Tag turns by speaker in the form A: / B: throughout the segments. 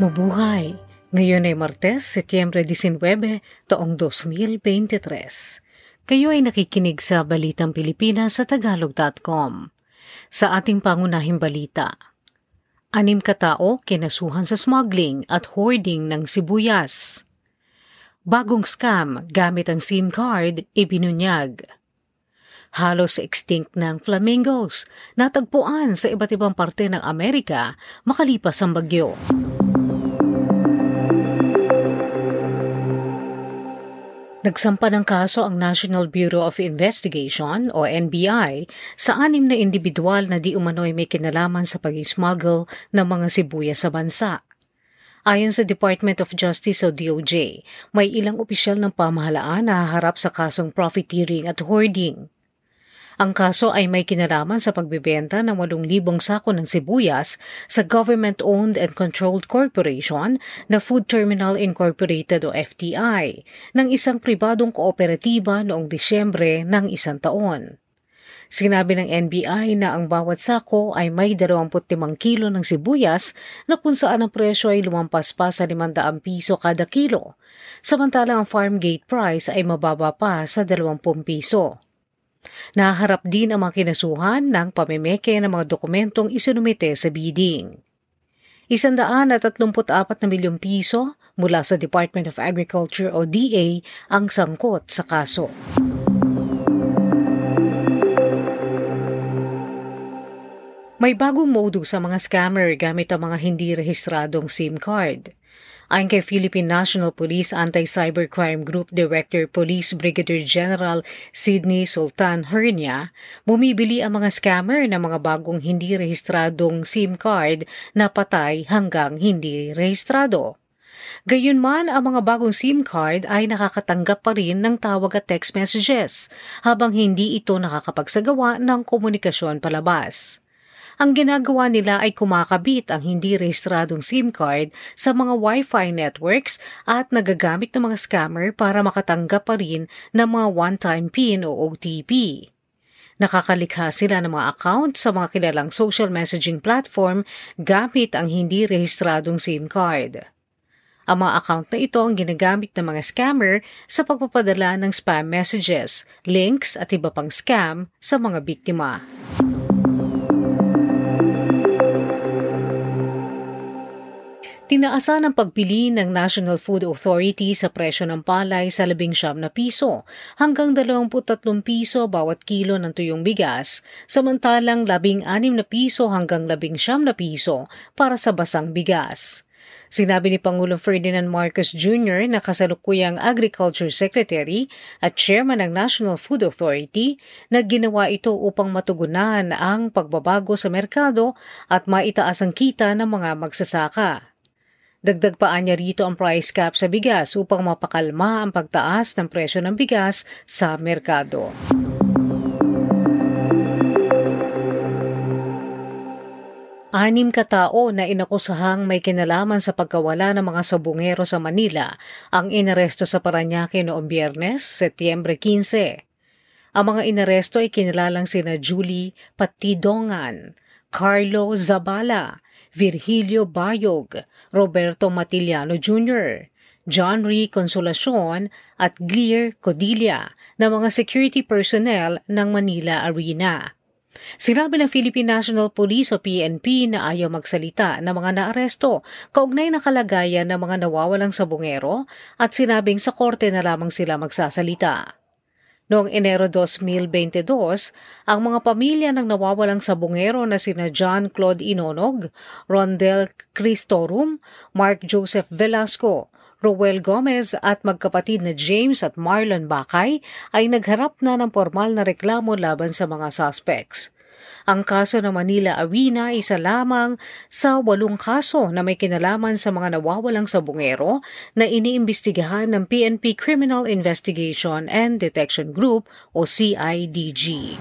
A: Mabuhay! Ngayon ay Martes, Setyembre 19, taong 2023. Kayo ay nakikinig sa Balitang Pilipinas sa Tagalog.com. Sa ating pangunahing balita, Anim katao kinasuhan sa smuggling at hoarding ng sibuyas. Bagong scam gamit ang SIM card ibinunyag. Halos extinct ng flamingos, natagpuan sa iba't ibang parte ng Amerika makalipas ang bagyo. Nagsampa ng kaso ang National Bureau of Investigation o NBI sa anim na individual na di umano'y may kinalaman sa pag-smuggle ng mga sibuyas sa bansa. Ayon sa Department of Justice o DOJ, may ilang opisyal ng pamahalaan na haharap sa kasong profiteering at hoarding. Ang kaso ay may kinalaman sa pagbebenta ng 8,000 sako ng sibuyas sa Government-Owned and Controlled Corporation na Food Terminal Incorporated o FTI ng isang pribadong kooperatiba noong Disyembre ng isang taon. Sinabi ng NBI na ang bawat sako ay may 25 kilo ng sibuyas na kung saan ang presyo ay lumampas pa sa 500 piso kada kilo, samantalang ang farm gate price ay mababa pa sa 20 piso. Naharap din ang mga kinasuhan ng pamemeke ng mga dokumentong isinumite sa bidding. Isandaan at 34 na milyong piso mula sa Department of Agriculture o DA ang sangkot sa kaso. May bagong modus sa mga scammer gamit ang mga hindi rehistradong SIM card. Ayon kay Philippine National Police Anti-Cybercrime Group Director Police Brigadier General Sidney Sultan Hernia, bumibili ang mga scammer ng mga bagong hindi rehistradong SIM card na patay hanggang hindi rehistrado. Gayunman, ang mga bagong SIM card ay nakakatanggap pa rin ng tawag at text messages habang hindi ito nakakapagsagawa ng komunikasyon palabas. Ang ginagawa nila ay kumakabit ang hindi rehistradong SIM card sa mga Wi-Fi networks at nagagamit ng mga scammer para makatanggap pa rin ng mga one-time PIN o OTP. Nakakalikha sila ng mga account sa mga kilalang social messaging platform gamit ang hindi rehistradong SIM card. Ang mga account na ito ang ginagamit ng mga scammer sa pagpapadala ng spam messages, links at iba pang scam sa mga biktima. Tinaasan ang pagpili ng National Food Authority sa presyo ng palay sa 19 na piso hanggang 23 piso bawat kilo ng tuyong bigas, samantalang 16 na piso hanggang 19 na piso para sa basang bigas. Sinabi ni Pangulong Ferdinand Marcos Jr. na kasalukuyang Agriculture Secretary at Chairman ng National Food Authority na ginawa ito upang matugunan ang pagbabago sa merkado at maitaas ang kita ng mga magsasaka. Dagdag pa niya rito ang price cap sa bigas upang mapakalma ang pagtaas ng presyo ng bigas sa merkado. Anim katao na inakusahang may kinalaman sa pagkawala ng mga sabungero sa Manila ang inaresto sa Paranaque noong biyernes, Setyembre 15. Ang mga inaresto ay kinilalang sina Julie Patidongan, Carlo Zabala, Virgilio Bayog, Roberto Matiliano Jr., John Ree Consolacion at Gleer Codilla na mga security personnel ng Manila Arena. Sinabi ng Philippine National Police o PNP na ayaw magsalita ng mga naaresto kaugnay na kalagayan ng mga nawawalang sabungero at sinabing sa korte na lamang sila magsasalita. Noong Enero 2022, ang mga pamilya ng nawawalang sabungero na sina John Claude Inonog, Rondel Cristorum, Mark Joseph Velasco, Roel Gomez at magkapatid na James at Marlon Bakay ay nagharap na ng formal na reklamo laban sa mga suspects. Ang kaso ng Manila Arena ay isa lamang sa walong kaso na may kinalaman sa mga nawawalang sabungero na iniimbestigahan ng PNP Criminal Investigation and Detection Group o CIDG.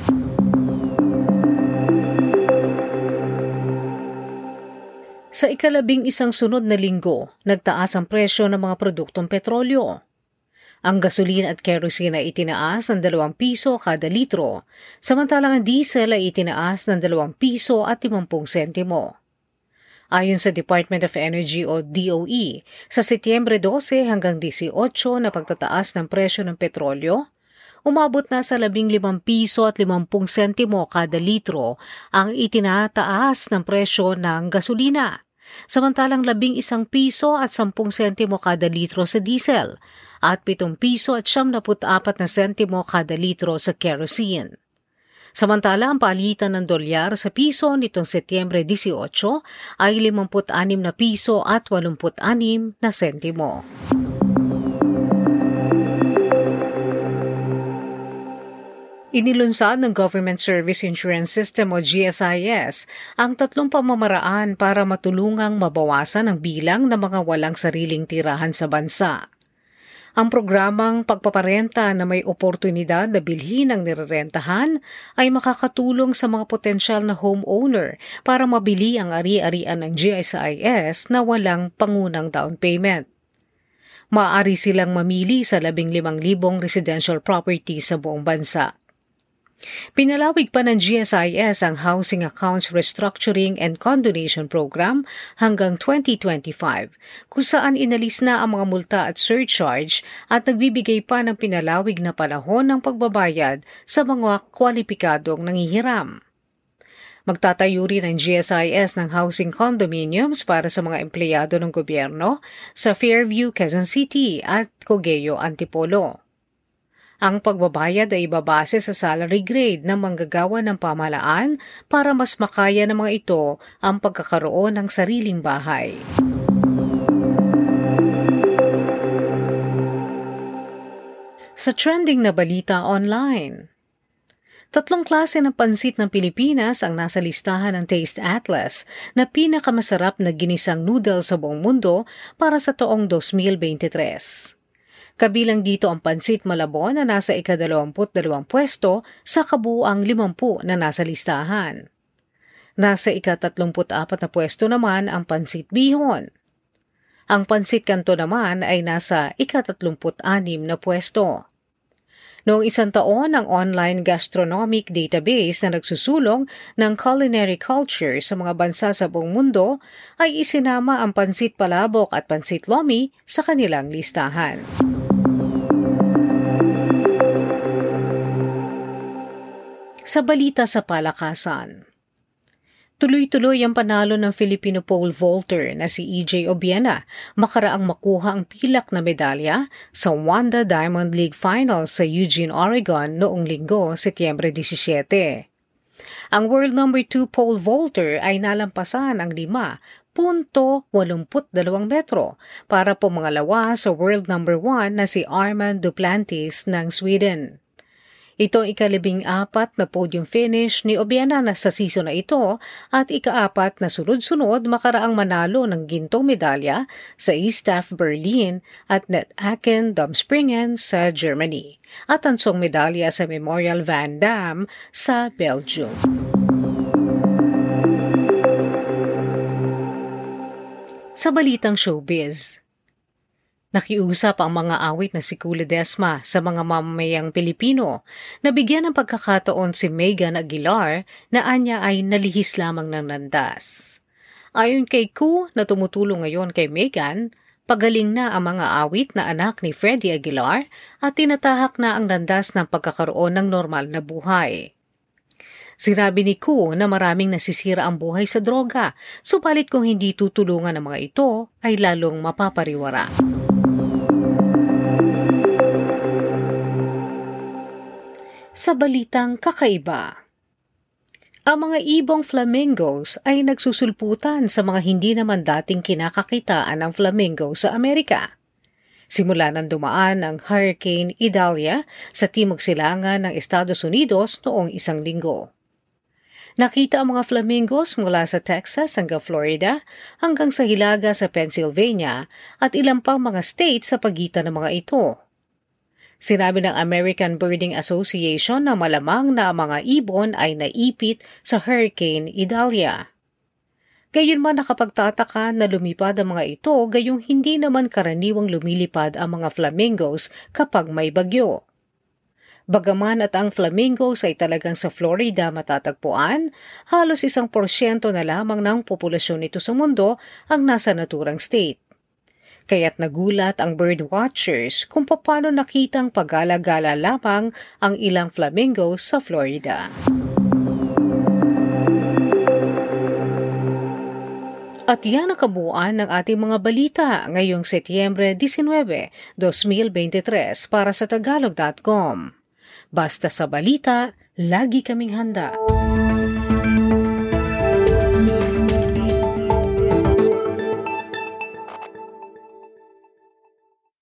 A: Sa ikalabing isang sunod na linggo, nagtaas ang presyo ng mga produktong petrolyo. Ang gasolina at kerosene ay itinaas ng 2 piso kada litro, samantalang ang diesel ay itinaas ng 2 piso at 50 sentimo. Ayon sa Department of Energy o DOE, sa Setyembre 12 hanggang 18 na pagtataas ng presyo ng petrolyo, umabot na sa 15 piso at 50 sentimo kada litro ang itinataas ng presyo ng gasolina. Samantalang 11 piso at 10 sentimo kada litro sa diesel at 7 piso at 74 na sentimo kada litro sa kerosene. Samantala, ang palitan ng dolyar sa piso nitong Setyembre 18 ay 56 na piso at 86 na sentimo. Inilunsad ng Government Service Insurance System o GSIS ang tatlong pamamaraan para matulungang mabawasan ang bilang ng mga walang sariling tirahan sa bansa. Ang programang pagpaparenta na may oportunidad na bilhin ang nirerentahan ay makakatulong sa mga potensyal na homeowner para mabili ang ari-arian ng GSIS na walang pangunang down payment. Maaari silang mamili sa 15,000 residential property sa buong bansa. Pinalawig pa ng GSIS ang Housing Accounts Restructuring and Condonation Program hanggang 2025 kung saan inalis na ang mga multa at surcharge at nagbibigay pa ng pinalawig na panahon ng pagbabayad sa mga kwalipikadong nangihiram. Magtatayo rin ang GSIS ng housing condominiums para sa mga empleyado ng gobyerno sa Fairview, Quezon City at Cogeo, Antipolo. Ang pagbabayad ay ibabase sa salary grade ng manggagawa ng pamalaan para mas makaya ng mga ito ang pagkakaroon ng sariling bahay. Sa trending na balita online, Tatlong klase ng pansit ng Pilipinas ang nasa listahan ng Taste Atlas na pinakamasarap na ginisang noodle sa buong mundo para sa toong 2023. Kabilang dito ang Pansit Malabon na nasa ika-22 pwesto sa kabuang 50 na nasa listahan. Nasa ika-34 na pwesto naman ang Pansit Bihon. Ang Pansit Kanto naman ay nasa ika-36 na pwesto. Noong isang taon, ang online gastronomic database na nagsusulong ng culinary culture sa mga bansa sa buong mundo ay isinama ang pansit palabok at pansit lomi sa kanilang listahan. Sa balita sa palakasan, Tuloy-tuloy ang panalo ng Filipino pole vaulter na si EJ Obiena makaraang makuha ang pilak na medalya sa Wanda Diamond League Finals sa Eugene, Oregon noong linggo, Setyembre 17. Ang world number 2 pole vaulter ay nalampasan ang 5.82 metro para pumangalawa sa world number 1 na si Armand Duplantis ng Sweden. Ito ang ikalibing apat na podium finish ni Obianana sa season na ito at ikaapat na sunod-sunod makaraang manalo ng gintong medalya sa Eastaf Berlin at Net Aachen Domspringen sa Germany at ansong medalya sa Memorial Van Dam sa Belgium. Sa balitang showbiz, Nakiusap ang mga awit na si Kula Desma sa mga mamamayang Pilipino na bigyan ng pagkakataon si Megan Aguilar na anya ay nalihis lamang ng landas. Ayon kay Ku na tumutulong ngayon kay Megan, pagaling na ang mga awit na anak ni Freddie Aguilar at tinatahak na ang landas ng pagkakaroon ng normal na buhay. Sinabi ni Ku na maraming nasisira ang buhay sa droga, subalit kung hindi tutulungan ng mga ito ay lalong mapapariwara. Sa balitang kakaiba. Ang mga ibong flamingos ay nagsusulputan sa mga hindi naman dating kinakakitaan ng flamingo sa Amerika. Simula nang dumaan ang Hurricane Idalia sa timog silangan ng Estados Unidos noong isang linggo. Nakita ang mga flamingos mula sa Texas hanggang Florida hanggang sa hilaga sa Pennsylvania at ilang pang mga states sa pagitan ng mga ito Sinabi ng American Birding Association na malamang na mga ibon ay naipit sa Hurricane Idalia. Gayunman nakapagtataka na lumipad ang mga ito gayong hindi naman karaniwang lumilipad ang mga flamingos kapag may bagyo. Bagaman at ang flamingos ay talagang sa Florida matatagpuan, halos isang porsyento na lamang ng populasyon nito sa mundo ang nasa naturang state. Kaya't nagulat ang bird watchers kung paano nakitang pagala-gala lamang ang ilang flamingos sa Florida. At yan ang kabuuan ng ating mga balita ngayong Setyembre 19, 2023 para sa Tagalog.com. Basta sa balita, lagi kaming handa.